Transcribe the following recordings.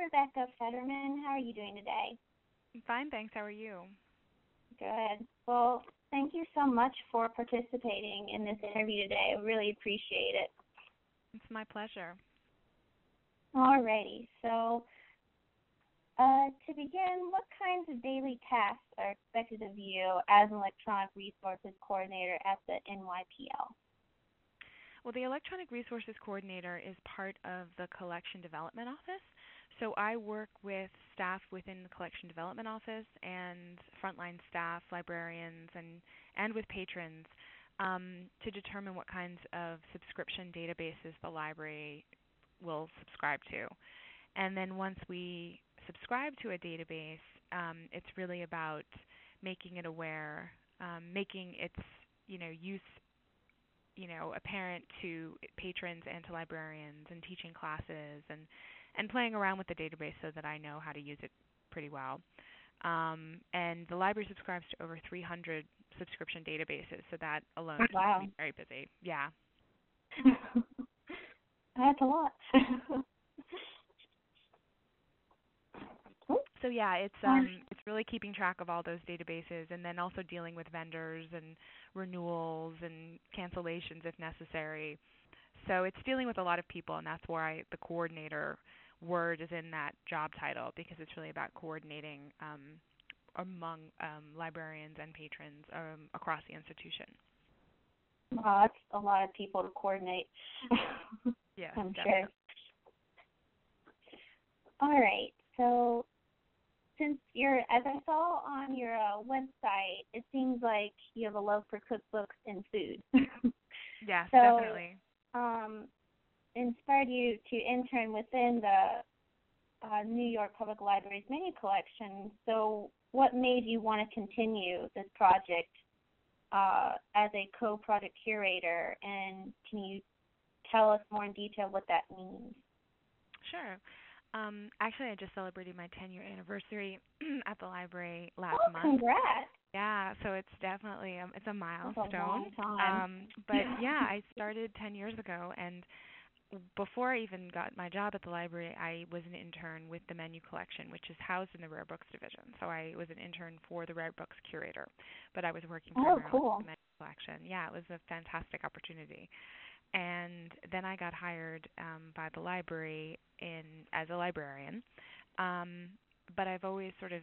Rebecca Federman. How are you doing today? I'm fine, thanks. How are you? Good. Well, thank you so much for participating in this interview today. I really appreciate it. It's my pleasure. Alrighty. So, uh, to begin, what kinds of daily tasks are expected of you as an electronic resources coordinator at the NYPL? Well, the electronic resources coordinator is part of the collection development office. So I work with staff within the collection development office and frontline staff, librarians, and and with patrons um, to determine what kinds of subscription databases the library will subscribe to. And then once we subscribe to a database, um, it's really about making it aware, um, making its you know use you know apparent to patrons and to librarians, and teaching classes and and playing around with the database so that I know how to use it pretty well. Um, and the library subscribes to over 300 subscription databases, so that alone wow. is very busy. Yeah. That's a lot. so yeah, it's um it's really keeping track of all those databases and then also dealing with vendors and renewals and cancellations if necessary. So it's dealing with a lot of people and that's why the coordinator word is in that job title because it's really about coordinating um, among um, librarians and patrons um, across the institution. Wow, that's a lot of people to coordinate. yes, I'm definitely. sure. All right. So, since you're, as I saw on your uh, website, it seems like you have a love for cookbooks and food. yes, so, definitely. Um, inspired you to intern within the uh, New York Public Library's menu collection. So, what made you want to continue this project uh, as a co-project curator, and can you tell us more in detail what that means? Sure. Um, actually, I just celebrated my 10-year anniversary at the library last oh, month. congrats! Yeah, so it's definitely um, it's a milestone. That's a long time. Um, but yeah, I started 10 years ago, and before I even got my job at the library, I was an intern with the menu collection, which is housed in the rare books division. So I was an intern for the rare books curator, but I was working oh, cool. with the menu collection. Yeah, it was a fantastic opportunity. And then I got hired um, by the library in as a librarian. Um, but I've always sort of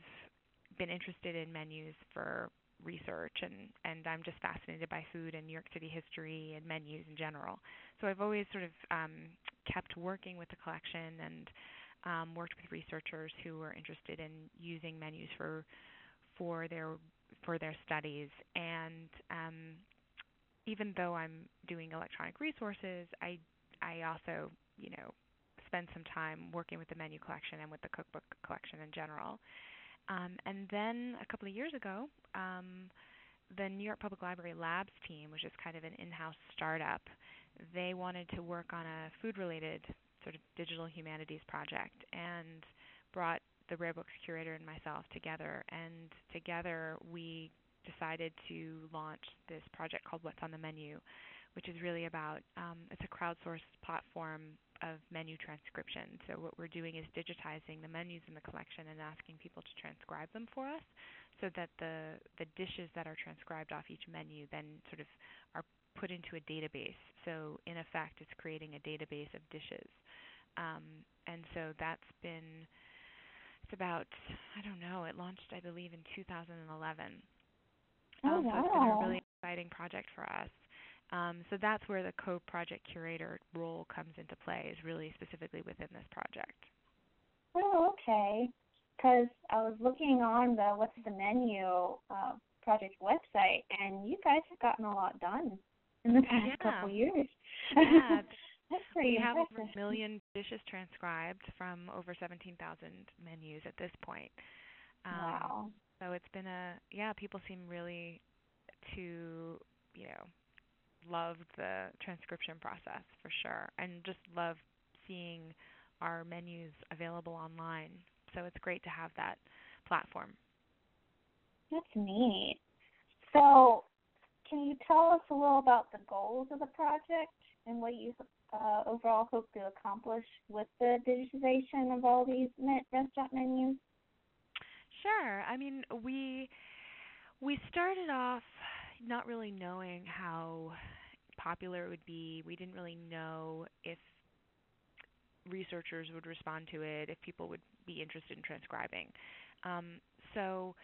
been interested in menus for research and and I'm just fascinated by food and New York City history and menus in general. So I've always sort of um, kept working with the collection and um, worked with researchers who were interested in using menus for for their for their studies. And um, even though I'm doing electronic resources, I I also you know spend some time working with the menu collection and with the cookbook collection in general. Um, and then a couple of years ago, um, the New York Public Library Labs team, which is kind of an in-house startup, they wanted to work on a food-related sort of digital humanities project and brought the Rare Books curator and myself together. And together we decided to launch this project called What's on the Menu, which is really about um, it's a crowdsourced platform of menu transcription. So what we're doing is digitizing the menus in the collection and asking people to transcribe them for us so that the the dishes that are transcribed off each menu then sort of are put into a database. So in effect it's creating a database of dishes. Um, and so that's been it's about I don't know, it launched I believe in 2011. Oh, um, wow. so it's been a really exciting project for us. Um, so that's where the co-project curator role comes into play, is really specifically within this project. Oh, okay. Because I was looking on the What's the Menu uh, project website, and you guys have gotten a lot done in the past Yeah. couple years. Yeah, That's pretty we have over a million dishes transcribed from over 17,000 menus at this point. Um, wow. So it's been a yeah. People seem really to you know love the transcription process for sure, and just love seeing our menus available online. So it's great to have that platform. That's neat. So, can you tell us a little about the goals of the project and what you uh, overall hope to accomplish with the digitization of all these restaurant menus? Sure. I mean, we we started off not really knowing how popular it would be. We didn't really know if researchers would respond to it, if people would be interested in transcribing. Um, so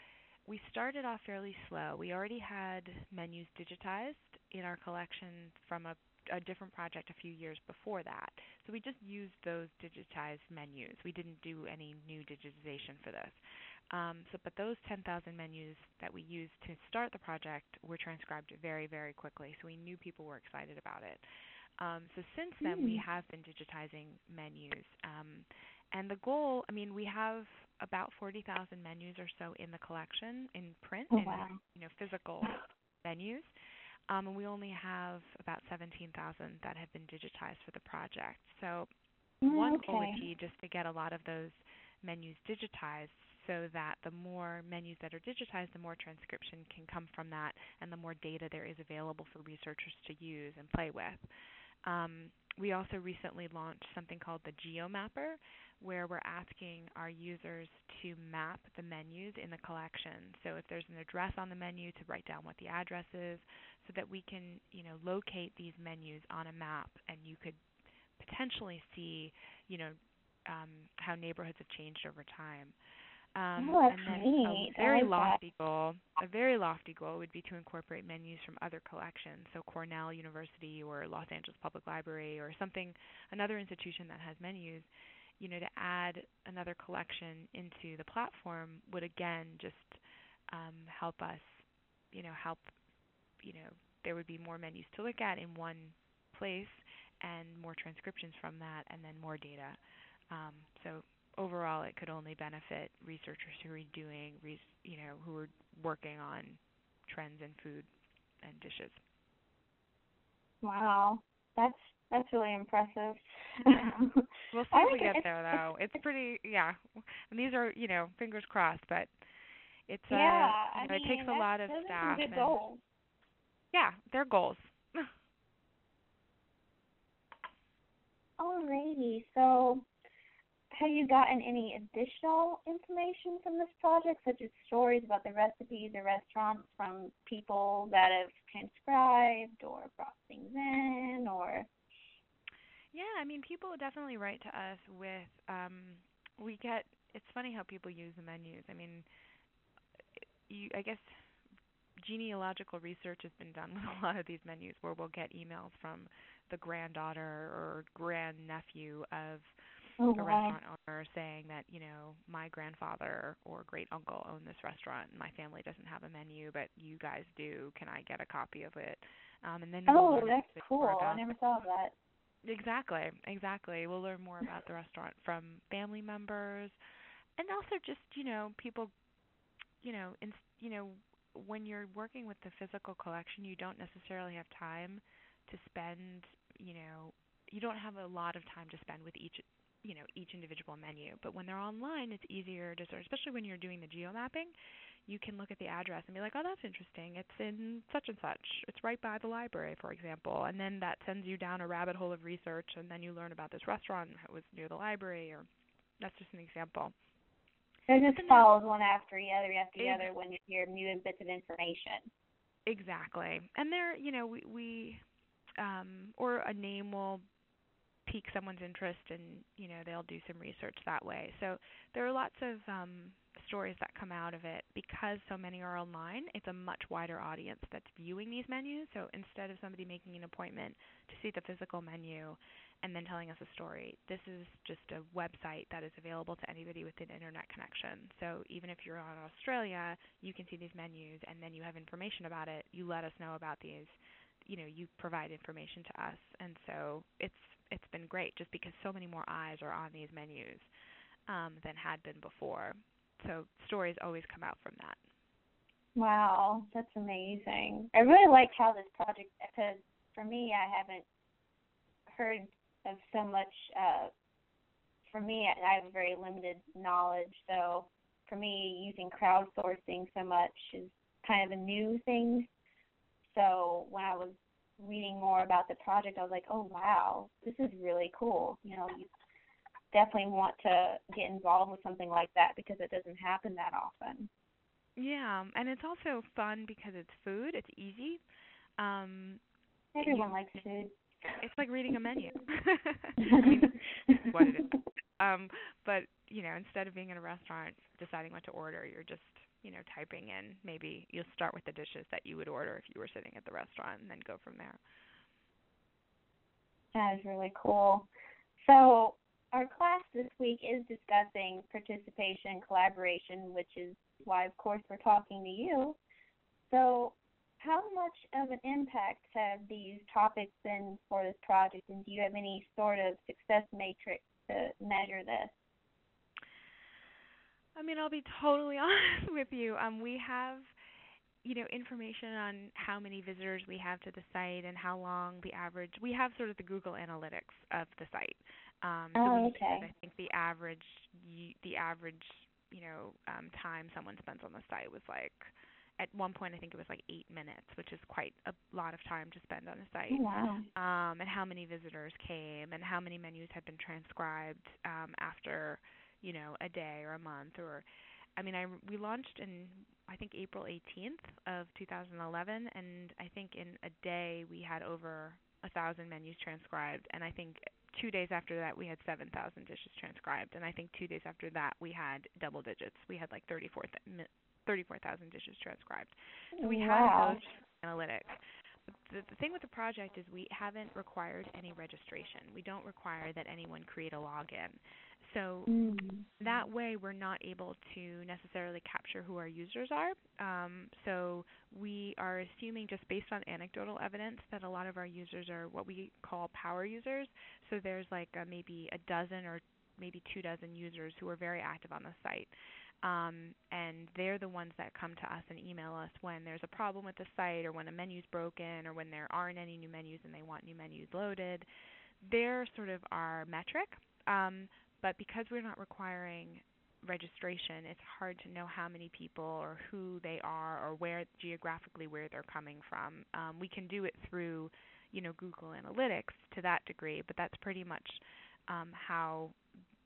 we started off fairly slow. We already had menus digitized in our collection from a, a different project a few years before that. So we just used those digitized menus. We didn't do any new digitization for this. Um, so, but those 10,000 menus that we used to start the project were transcribed very, very quickly. So we knew people were excited about it. Um, so since then, mm. we hmm. have been digitizing menus. Um, and the goal, I mean, we have about 40,000 menus or so in the collection in print oh, and wow. you know physical menus. Um, and we only have about 17,000 that have been digitized for the project. So mm, one okay. goal would be just to get a lot of those menus digitized so that the more menus that are digitized, the more transcription can come from that and the more data there is available for researchers to use and play with. Um, we also recently launched something called the GeoMapper, where we're asking our users to map the menus in the collection. So if there's an address on the menu, to write down what the address is, so that we can, you know, locate these menus on a map, and you could potentially see, you know, um, how neighborhoods have changed over time. Um, oh, and then neat. a very like lofty that. goal, a very lofty goal would be to incorporate menus from other collections, so Cornell University or Los Angeles Public Library or something, another institution that has menus. You know, to add another collection into the platform would again just um, help us. You know, help. You know, there would be more menus to look at in one place, and more transcriptions from that, and then more data. Um, so overall it could only benefit researchers who are doing you know who are working on trends in food and dishes. Wow, that's that's really impressive. we'll see if we get there though. It's pretty yeah. And these are you know fingers crossed, but it's yeah, uh, you know, it mean, takes a lot of staff. Good and, goals. Yeah, they're goals. Alrighty, so have you gotten any additional information from this project, such as stories about the recipes or restaurants from people that have transcribed or brought things in, or? Yeah, I mean, people definitely write to us with. Um, we get. It's funny how people use the menus. I mean, you. I guess genealogical research has been done with a lot of these menus, where we'll get emails from the granddaughter or grandnephew of oh, a wow. restaurant owner saying that you know my grandfather or great uncle owned this restaurant and my family doesn't have a menu but you guys do. Can i get a copy of it? Um and then oh that's cool. I never saw that. Exactly exactly. We'll learn more about the restaurant from family members and also just you know people you know in you know when you're working with the physical collection you don't necessarily have time to spend you know you don't have a lot of time to spend with each you know each individual menu. But when they're online, it's easier to sort, of, especially when you're doing the geo mapping, you can look at the address and be like, oh, that's interesting. It's in such and such. It's right by the library, for example. And then that sends you down a rabbit hole of research, and then you learn about this restaurant that was near the library, or that's just an example. So it just follows one after the other after the other when you hear new bits of information. Exactly, and there, you know, we, we um, or a name will pique someone's interest and you know they'll do some research that way. So there are lots of um, stories that come out of it. Because so many are online it's a much wider audience that's viewing these menus. So instead of somebody making an appointment to see the physical menu and then telling us a story this is just a website that is available to anybody with an internet connection. So even if you're on australia you can see these menus and then you have information about it. You let us know about these. You know you provide information to us. And so it's it's been great just because so many more eyes are on these menus um, than had been before. So stories always come out from that. Wow, that's amazing. I really like how this project because for me I haven't heard of so much uh for me I have very limited knowledge so for me using crowdsourcing so much is kind of a new thing. So when I was reading more about the project, I was like, oh wow, this is really cool. You know, you definitely want to get involved with something like that because it doesn't happen that often. Yeah, and it's also fun because it's food. It's easy. Um, Everyone you, likes food. It's like reading a menu. What it is. Um, but you know, instead of being in a restaurant deciding what to order, you're just you know typing in. Maybe you'll start with the dishes that you would order if you were sitting at the restaurant, and then go from there. That is really cool. So our class this week is discussing participation collaboration, which is why, of course, we're talking to you. So, how much of an impact have these topics been for this project, and do you have any sort of success matrix to measure this? I mean, I'll be totally honest with you. Um, we have, you know, information on how many visitors we have to the site and how long the average. We have sort of the Google Analytics of the site. Um, so oh, we okay. I think the average, the average you know um, time someone spends on the site was like at one point I think it was like eight minutes, which is quite a lot of time to spend on a site. Oh, wow. Um, and how many visitors came, and how many menus had been transcribed um, after, you know, a day or a month, or, I mean, I we launched in I think April 18th of 2011, and I think in a day we had over a thousand menus transcribed, and I think two days after that we had 7,000 dishes transcribed, and I think two days after that we had double digits. We had like 34,000 34, dishes transcribed. So we wow. have those analytics. The, the thing with the project is we haven't required any registration. We don't require that anyone create a login. So mm. that way, we're not able to necessarily capture who our users are. Um, so we are assuming, just based on anecdotal evidence, that a lot of our users are what we call power users. So there's like a, maybe a dozen or maybe two dozen users who are very active on the site. Um, and they're the ones that come to us and email us when there's a problem with the site or when a menu's broken or when there aren't any new menus and they want new menus loaded. They're sort of our metric. Um, but because we're not requiring registration, it's hard to know how many people or who they are or where geographically where they're coming from. Um, we can do it through, you know, Google Analytics to that degree, but that's pretty much um, how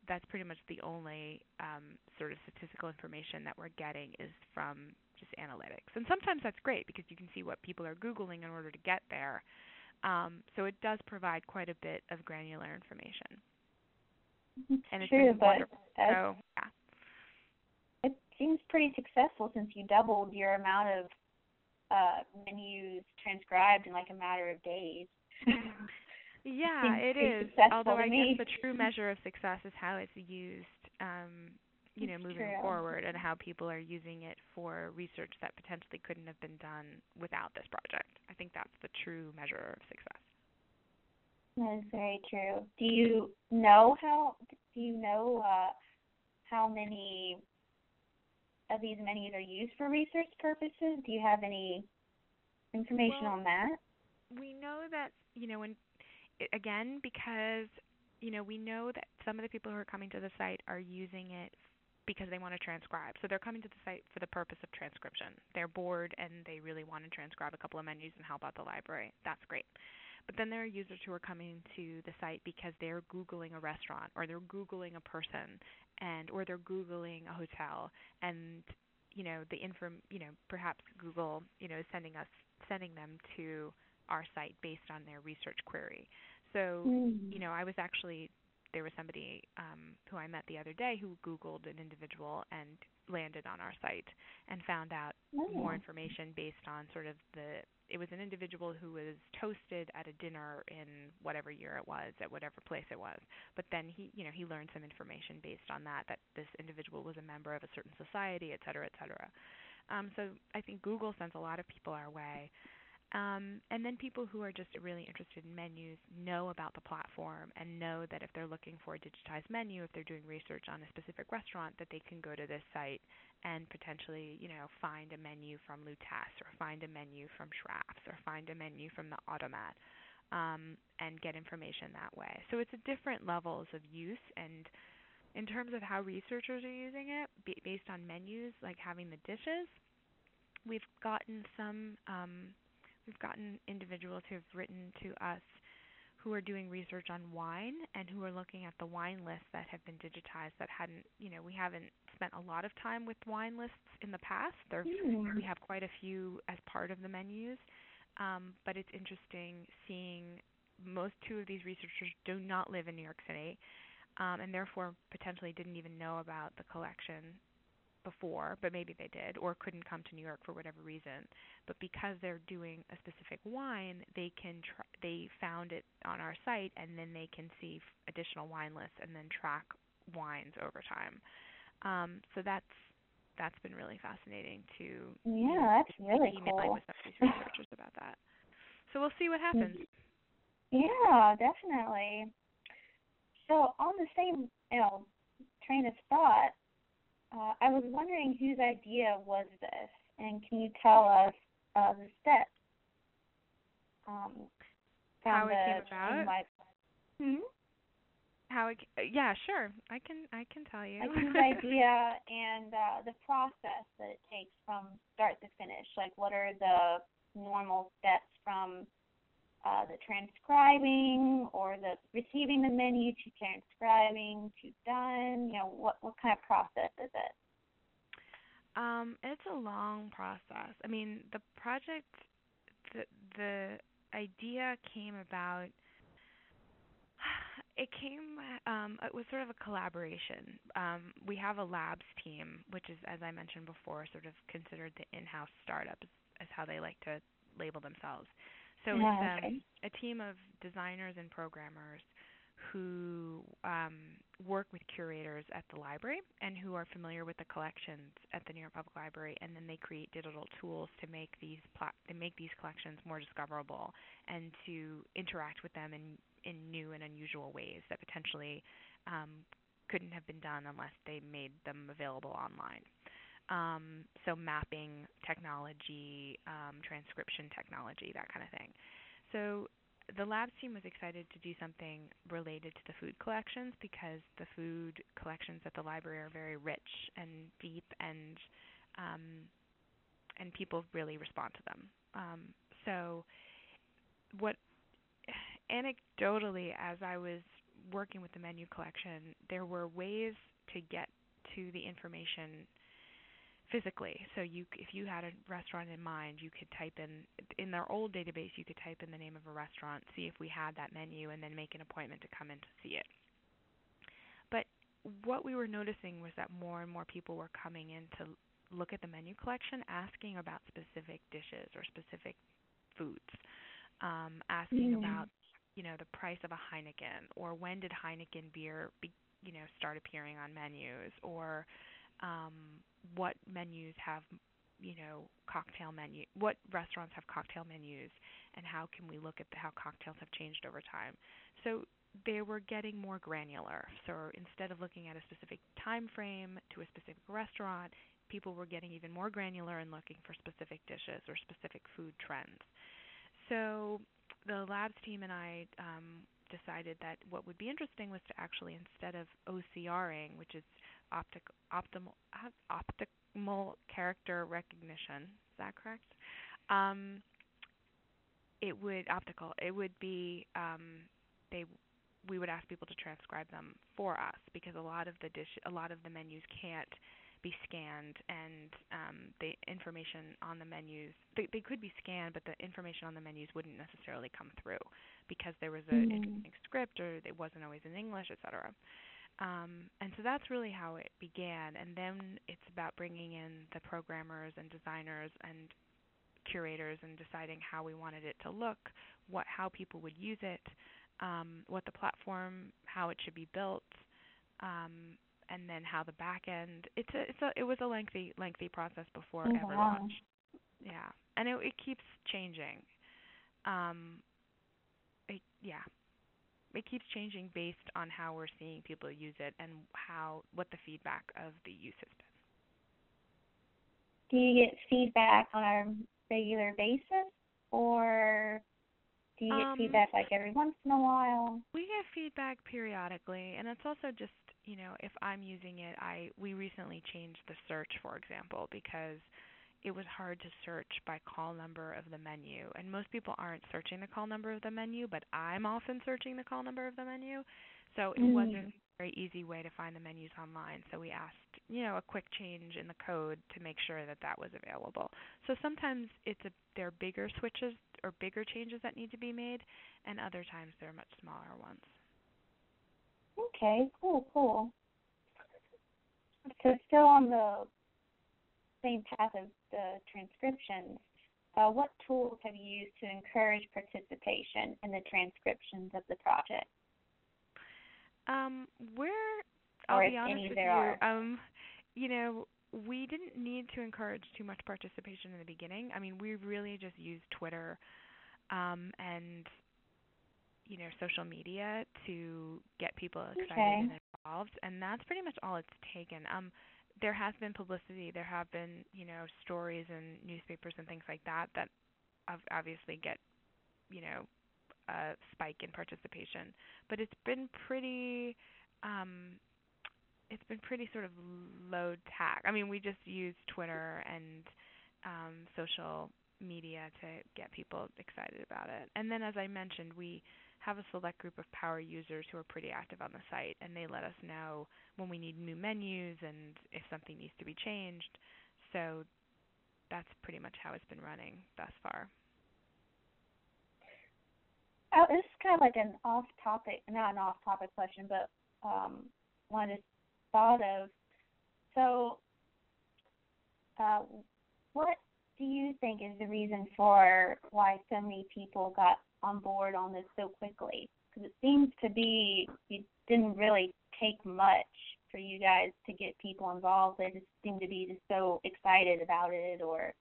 that's pretty much the only um, sort of statistical information that we're getting is from just analytics. And sometimes that's great because you can see what people are Googling in order to get there. Um, so it does provide quite a bit of granular information and it's True, but so, yeah. It seems pretty successful since you doubled your amount of uh, menus transcribed in like a matter of days. yeah, it is. Although I guess the true measure of success is how it's used, um, you know, moving True. forward, and how people are using it for research that potentially couldn't have been done without this project. I think that's the true measure of success. That is very true. Do you know how? Do you know uh, how many of these menus are used for research purposes? Do you have any information well, on that? We know that you know when again because you know we know that some of the people who are coming to the site are using it because they want to transcribe. So they're coming to the site for the purpose of transcription. They're bored and they really want to transcribe a couple of menus and help out the library. That's great. But then there are users who are coming to the site because they're googling a restaurant or they're googling a person and or they're googling a hotel and you know the inform you know perhaps Google you know is sending us sending them to our site based on their research query. So mm-hmm. you know I was actually there was somebody um, who I met the other day who Googled an individual and landed on our site and found out oh. more information based on sort of the it was an individual who was toasted at a dinner in whatever year it was at whatever place it was. But then he you know he learned some information based on that that this individual was a member of a certain society et cetera et cetera. Um, so I think Google sends a lot of people our way um, and then people who are just really interested in menus know about the platform and know that if they're looking for a digitized menu, if they're doing research on a specific restaurant, that they can go to this site and potentially, you know, find a menu from Lutèce or find a menu from Schrafft's or find a menu from the Automat um, and get information that way. So it's a different levels of use and in terms of how researchers are using it, based on menus, like having the dishes, we've gotten some um, we've gotten individuals who have written to us who are doing research on wine and who are looking at the wine lists that have been digitized that hadn't, you know, we haven't spent a lot of time with wine lists in the past. There, we have quite a few as part of the menus, um, but it's interesting seeing most two of these researchers do not live in New York City, um, and therefore potentially didn't even know about the collection before, but maybe they did, or couldn't come to New York for whatever reason. But because they're doing a specific wine, they can tr- they found it on our site, and then they can see f- additional wine lists and then track wines over time. Um, so that's that's been really fascinating to you Yeah, know, that's to really cool. with some of these researchers about that. So we'll see what happens. Yeah, definitely. So on the same, you know, train of thought, uh, I was wondering whose idea was this, and can you tell us uh, the steps? Um, How it came about? Life- Hmm? How it, yeah, sure. I can I can tell you. Like whose idea and uh, the process that it takes from start to finish. Like, what are the normal steps from uh, the transcribing or the receiving the menu to transcribing to done? You know, what what kind of process is it? Um, it's a long process. I mean, the project, the the idea came about. It came. Um, it was sort of a collaboration. Um, we have a labs team, which is, as I mentioned before, sort of considered the in-house startup, is, is how they like to label themselves. So Yeah, it's um, okay. a team of designers and programmers who um, work with curators at the library and who are familiar with the collections at the New York Public Library, and then they create digital tools to make these pla- to make these collections more discoverable and to interact with them in in new and unusual ways that potentially um, couldn't have been done unless they made them available online. Um, so mapping technology, um, transcription technology, that kind of thing. So the labs team was excited to do something related to the food collections because the food collections at the library are very rich and deep and um, and people really respond to them. Um, so what anecdotally as I was working with the menu collection, there were ways to get to the information physically. So you, if you had a restaurant in mind, you could type in in their old database. You could type in the name of a restaurant, see if we had that menu, and then make an appointment to come in to see it. But what we were noticing was that more and more people were coming in to look at the menu collection, asking about specific dishes or specific foods, um, asking Mm. about you know the price of a Heineken or when did Heineken beer be, you know start appearing on menus or um, what menus have you know cocktail menu what restaurants have cocktail menus and how can we look at the, how cocktails have changed over time. So they were getting more granular. So instead of looking at a specific time frame to a specific restaurant people were getting even more granular and looking for specific dishes or specific food trends. So the labs team and I um, decided that what would be interesting was to actually instead of OCRing, which is optic optimal optimal character recognition, is that correct? Um, it would optical. It would be um, they we would ask people to transcribe them for us because a lot of the dish a lot of the menus can't be scanned and um, the information on the menus they, they could be scanned but the information on the menus wouldn't necessarily come through because there was a Mhm. interesting script or it wasn't always in English, etc. Um, and so that's really how it began. And then it's about bringing in the programmers and designers and curators and deciding how we wanted it to look, what how people would use it, um, what the platform, how it should be built, um, and then how the back end. It's a it's a it was a lengthy lengthy process before Oh, it ever launched. Yeah, and it, it keeps changing. Um, it, yeah, it keeps changing based on how we're seeing people use it and how what the feedback of the use has been. Do you get feedback on a regular basis, or do you get Um, feedback like every once in a while? We get feedback periodically, and it's also just you know if I'm using it, I we recently changed the search, for example, because it was hard to search by call number of the menu. And most people aren't searching the call number of the menu, but I'm often searching the call number of the menu. So it mm. wasn't a very easy way to find the menus online. So we asked, you know, a quick change in the code to make sure that that was available. So sometimes it's a there are bigger switches or bigger changes that need to be made, and other times there are much smaller ones. Okay, cool, cool. So still on the same path as the transcriptions, uh, what tools have you used to encourage participation in the transcriptions of the project? Um, we're I'll or be honest with you. Um, you know, we didn't need to encourage too much participation in the beginning. I mean, we really just used Twitter um, and you know social media to get people excited okay. and involved, and that's pretty much all it's taken. Um, there has been publicity. There have been you know stories in newspapers and things like that that obviously get you know a spike in participation, but it's been pretty. Um, it's been pretty sort of low tack. I mean, we just use Twitter and um, social media to get people excited about it. And then, as I mentioned, we have a select group of power users who are pretty active on the site, and they let us know when we need new menus and if something needs to be changed. So that's pretty much how it's been running thus far. Oh, this is kind of like an off-topic, not an off-topic question, but um, one I just thought of. So, uh, what do you think is the reason for why so many people got on board on this so quickly? Because it seems to be it didn't really take much for you guys to get people involved. They just seem to be just so excited about it, or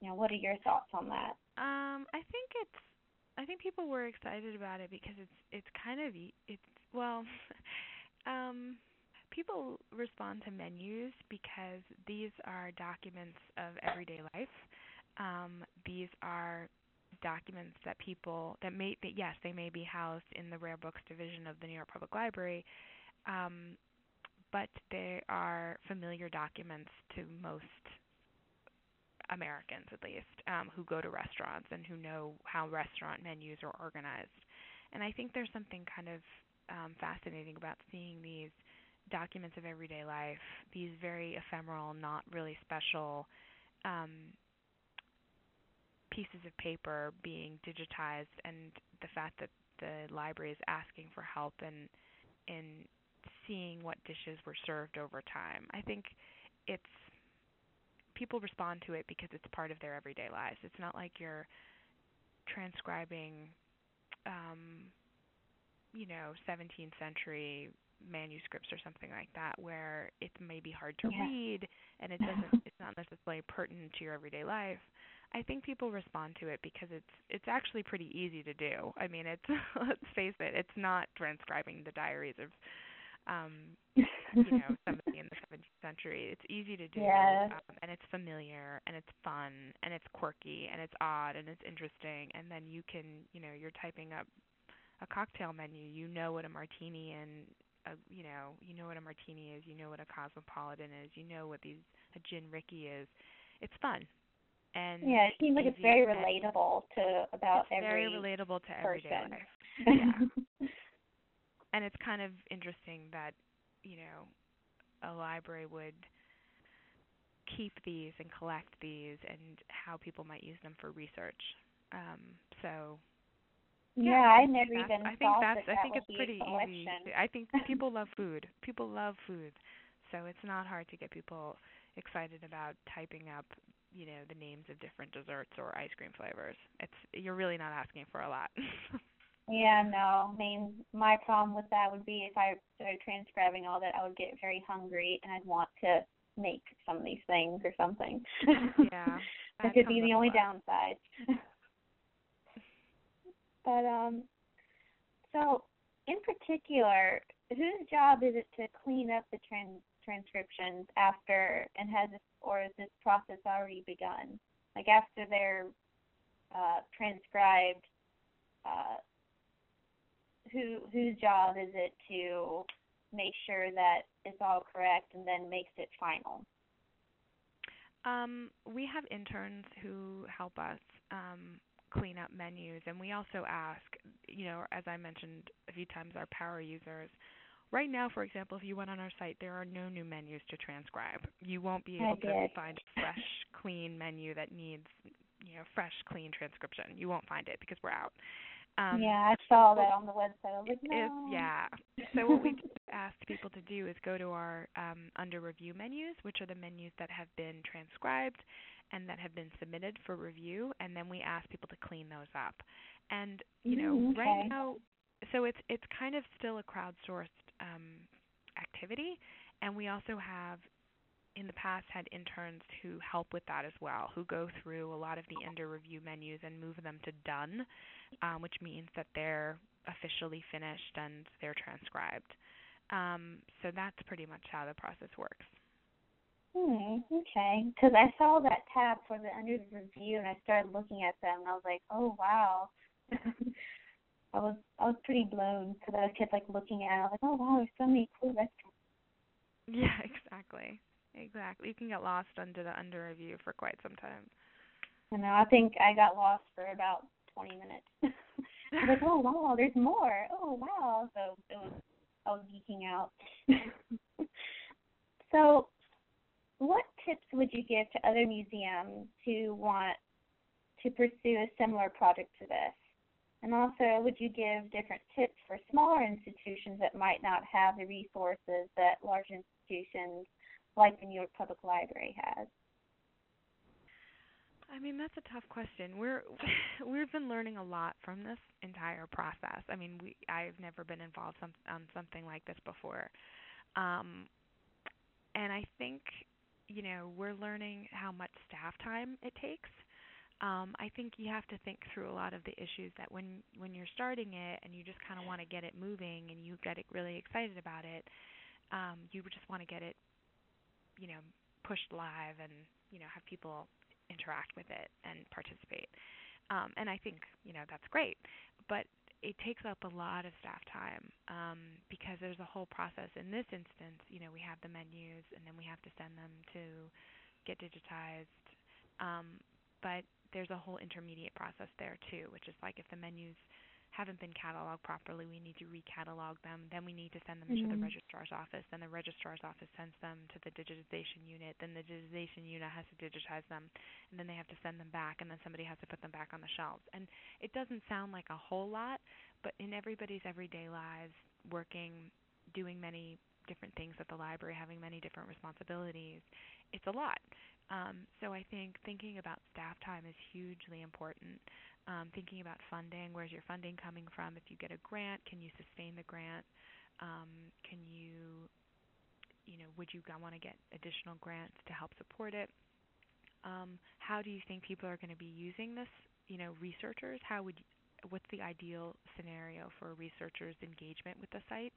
you know, what are your thoughts on that? Um, I think it's I think people were excited about it because it's it's kind of it's well, um, people respond to menus because these are documents of everyday life. Um, these are documents that people that may that yes they may be housed in the rare books division of the New York Public Library, um, but they are familiar documents to most Americans at least um, who go to restaurants and who know how restaurant menus are organized. And I think there's something kind of um, fascinating about seeing these documents of everyday life, these very ephemeral, not really special um, pieces of paper being digitized, and the fact that the library is asking for help in in seeing what dishes were served over time. I think it's people respond to it because it's part of their everyday lives. It's not like you're transcribing um you know 17th century manuscripts or something like that where it may be hard to yeah. read and it doesn't it's not necessarily pertinent to your everyday life. I think people respond to it because it's it's actually pretty easy to do. I mean, it's let's face it, it's not transcribing the diaries of um you know somebody in the 17th century. It's easy to do yeah. um, and it's familiar and it's fun and it's quirky and it's odd and it's interesting and then you can, you know, you're typing up a cocktail menu, you know what a martini and a you know you know what a martini is, you know what a cosmopolitan is, you know what these a gin Rickey is. It's fun. And yeah, it seems like it's very relatable to about it's every very relatable to everyday life. Yeah. and it's kind of interesting that you know a library would keep these and collect these and how people might use them for research. Um, so yeah, I never even I think that's that I think it's pretty easy. I think people love food. People love food. So it's not hard to get people excited about typing up, you know, the names of different desserts or ice cream flavors. It's you're really not asking for a lot. yeah, no. I mean, my problem with that would be if I started transcribing all that, I would get very hungry and I'd want to make some of these things or something. yeah. that could be the only downside. But um, so in particular, whose job is it to clean up the trans- transcriptions after, and has this, or is this process already begun? Like after they're uh, transcribed, uh, who whose job is it to make sure that it's all correct and then makes it final? Um, we have interns who help us um, clean up menus, and we also ask, you know, as I mentioned a few times, our power users. Right now, for example, if you went on our site, there are no new menus to transcribe. You won't be able to find a fresh, clean menu that needs, you know, fresh, clean transcription. You won't find it because we're out. Um, yeah, I saw that on the website. I was like, no. yeah. So what we ask people to do is go to our um, under review menus, which are the menus that have been transcribed and that have been submitted for review, and then we ask people to clean those up. And you know, mm, okay. right now, so it's it's kind of still a crowdsourced um, activity, and we also have in the past had interns who help with that as well, who go through a lot of the under review menus and move them to done, um, which means that they're officially finished and they're transcribed. Um, so that's pretty much how the process works. Hmm, okay. Because I saw that tab for the under review, and I started looking at them, and I was like, oh wow. I was I was pretty blown because I kept like looking at. it. I was like, oh wow, there's so many cool restaurants. Yeah, exactly. Exactly. You can get lost under the under review for quite some time. I know. I think I got lost for about 20 minutes. I was like, oh wow, there's more. Oh wow. So it was I was geeking out. so, what tips would you give to other museums who want to pursue a similar project to this? And also, would you give different tips for smaller institutions that might not have the resources that large institutions like the New York Public Library has? I mean, that's a tough question. We're we've been learning a lot from this entire process. I mean, we I've never been involved some, on something like this before. Um and I think, you know, we're learning how much staff time it takes. Um, I think you have to think through a lot of the issues that when when you're starting it and you just kind of want to get it moving and you get it really excited about it, um, you just want to get it you know pushed live and you know have people interact with it and participate. Um, and I think you know that's great, but it takes up a lot of staff time um, because there's a whole process. In this instance, you know, we have the menus and then we have to send them to get digitized. Um, but there's a whole intermediate process there too, which is like if the menus haven't been cataloged properly, we need to recatalog them. Then we need to send them mm-hmm. to the mm-hmm. registrar's office. Then the registrar's office sends them to the digitization unit. Then the digitization unit has to digitize them, and then they have to send them back, and then somebody has to put them back on the shelves. And it doesn't sound like a whole lot, but in everybody's everyday lives, working, doing many different things at the library, having many different responsibilities, it's a lot. Um, so I think thinking about staff time is hugely important um, thinking about funding. Where's your funding coming from? If you get a grant, can you sustain the grant? Um, can you, you know, would you want to get additional grants to help support it? Um, how do you think people are going to be using this? You know, researchers. How would what's the ideal scenario for researchers' engagement with the site?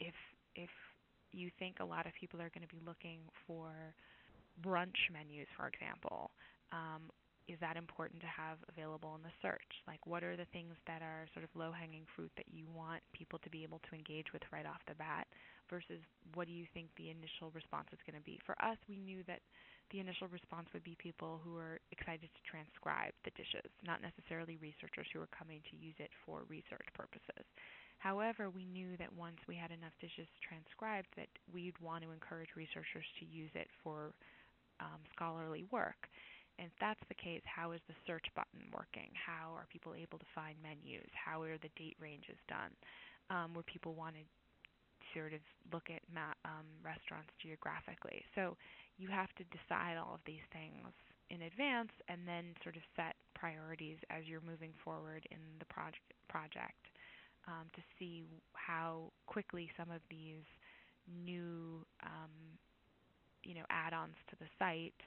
If if you think a lot of people are going to be looking for brunch menus, for example, um, is that important to have available in the search? Like, what are the things that are sort of low hanging fruit that you want people to be able to engage with right off the bat versus what do you think the initial response is going to be? For us, we knew that the initial response would be people who are excited to transcribe the dishes, not necessarily researchers who are coming to use it for research purposes. However, we knew that once we had enough dishes transcribed that we'd want to encourage researchers to use it for um, scholarly work. And if that's the case, how is the search button working? How are people able to find menus? How are the date ranges done? Um, where people want to sort of look at ma- um, restaurants geographically. So you have to decide all of these things in advance and then sort of set priorities as you're moving forward in the project project um, to see how quickly some of these new um, you know add-ons to the site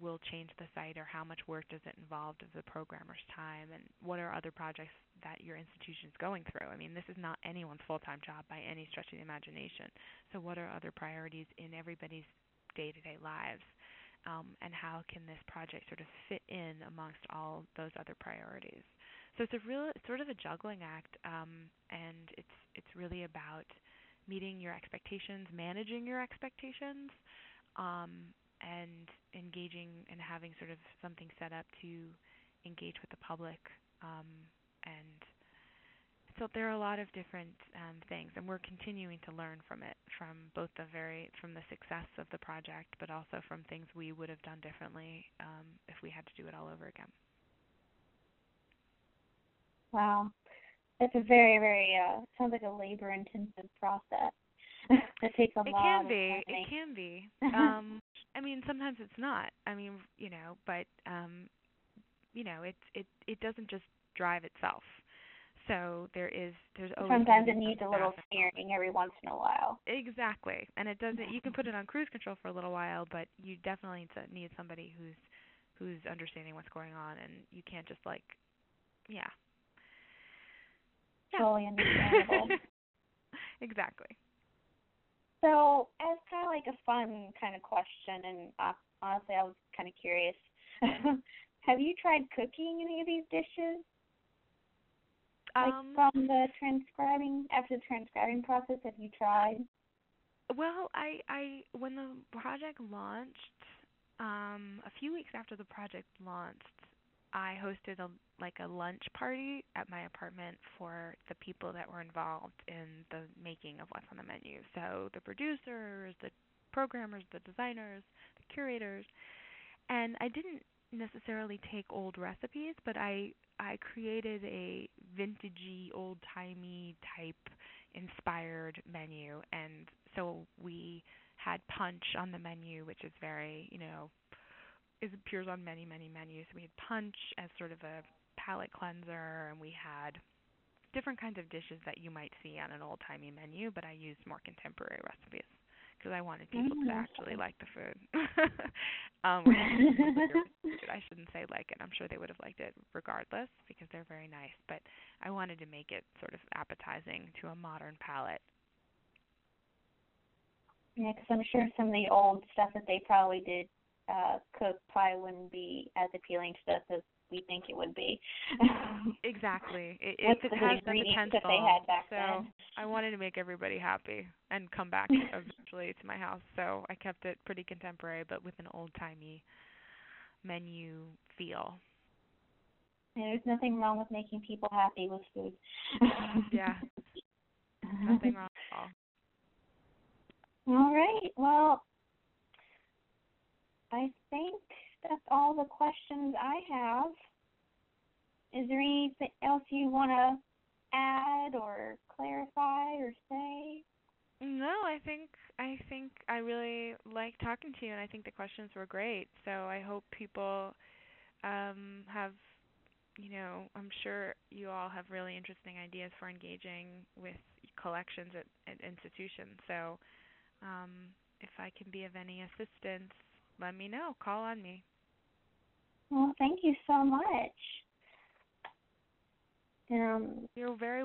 will change the site or how much work does it involve of the programmer's time and what are other projects that your institution is going through. I mean, this is not anyone's full-time job by any stretch of the imagination. So what are other priorities in everybody's day-to-day lives? Um, and how can this project sort of fit in amongst all those other priorities? So it's a real, sort of a juggling act, um, and it's it's really about meeting your expectations, managing your expectations, um, and engaging and having sort of something set up to engage with the public um, and so there are a lot of different um, things, and we're continuing to learn from it, from both the very from the success of the project, but also from things we would have done differently um, if we had to do it all over again. Wow, it's a very very uh, sounds like a labor intensive process. it takes a it lot. Can be, it can be. Um, I mean, sometimes it's not. I mean, you know, but um, you know, it it it doesn't just drive itself so there is there's always sometimes it needs a little steering every once in a while. Exactly, and it doesn't. You can put it on cruise control for a little while, but you definitely need somebody who's who's understanding what's going on, and you can't just like, yeah. yeah. Totally understandable. exactly. So, as kind of like a fun kind of question, and uh, honestly, I was kind of curious. Have you tried cooking any of these dishes? Like um, from the transcribing after the transcribing process, have you tried? Well, I I when the project launched, um, a few weeks after the project launched, I hosted a like a lunch party at my apartment for the people that were involved in the making of what's on the menu. So the producers, the programmers, the designers, the curators. And I didn't necessarily take old recipes, but I I created a vintagey, old timey type inspired menu, and so we had punch on the menu, which is very you know it appears on many many menus. We had punch as sort of a palate cleanser, and we had different kinds of dishes that you might see on an old timey menu, but I used more contemporary recipes because I wanted people mm-hmm. to actually like the food. um, I shouldn't say like it. I'm sure they would have liked it regardless because they're very nice. But I wanted to make it sort of appetizing to a modern palate. Yeah, because I'm sure some of the old stuff that they probably did uh, cook probably wouldn't be as appealing to us as we think it would be. exactly. It, it, it has the potential. That they had back so then. I wanted to make everybody happy and come back eventually to my house. So I kept it pretty contemporary, but with an old timey menu feel. There's nothing wrong with making people happy with food. yeah. Nothing wrong at all. All right. Well, I think that's all the questions I have. Is there anything else you want to add or clarify or say? No, I think I think I really like talking to you, and I think the questions were great. So I hope people um, have, you know, I'm sure you all have really interesting ideas for engaging with collections at, at institutions. So um, if I can be of any assistance, let me know. Call on me. Well, thank you so much. Um, You're very welcome.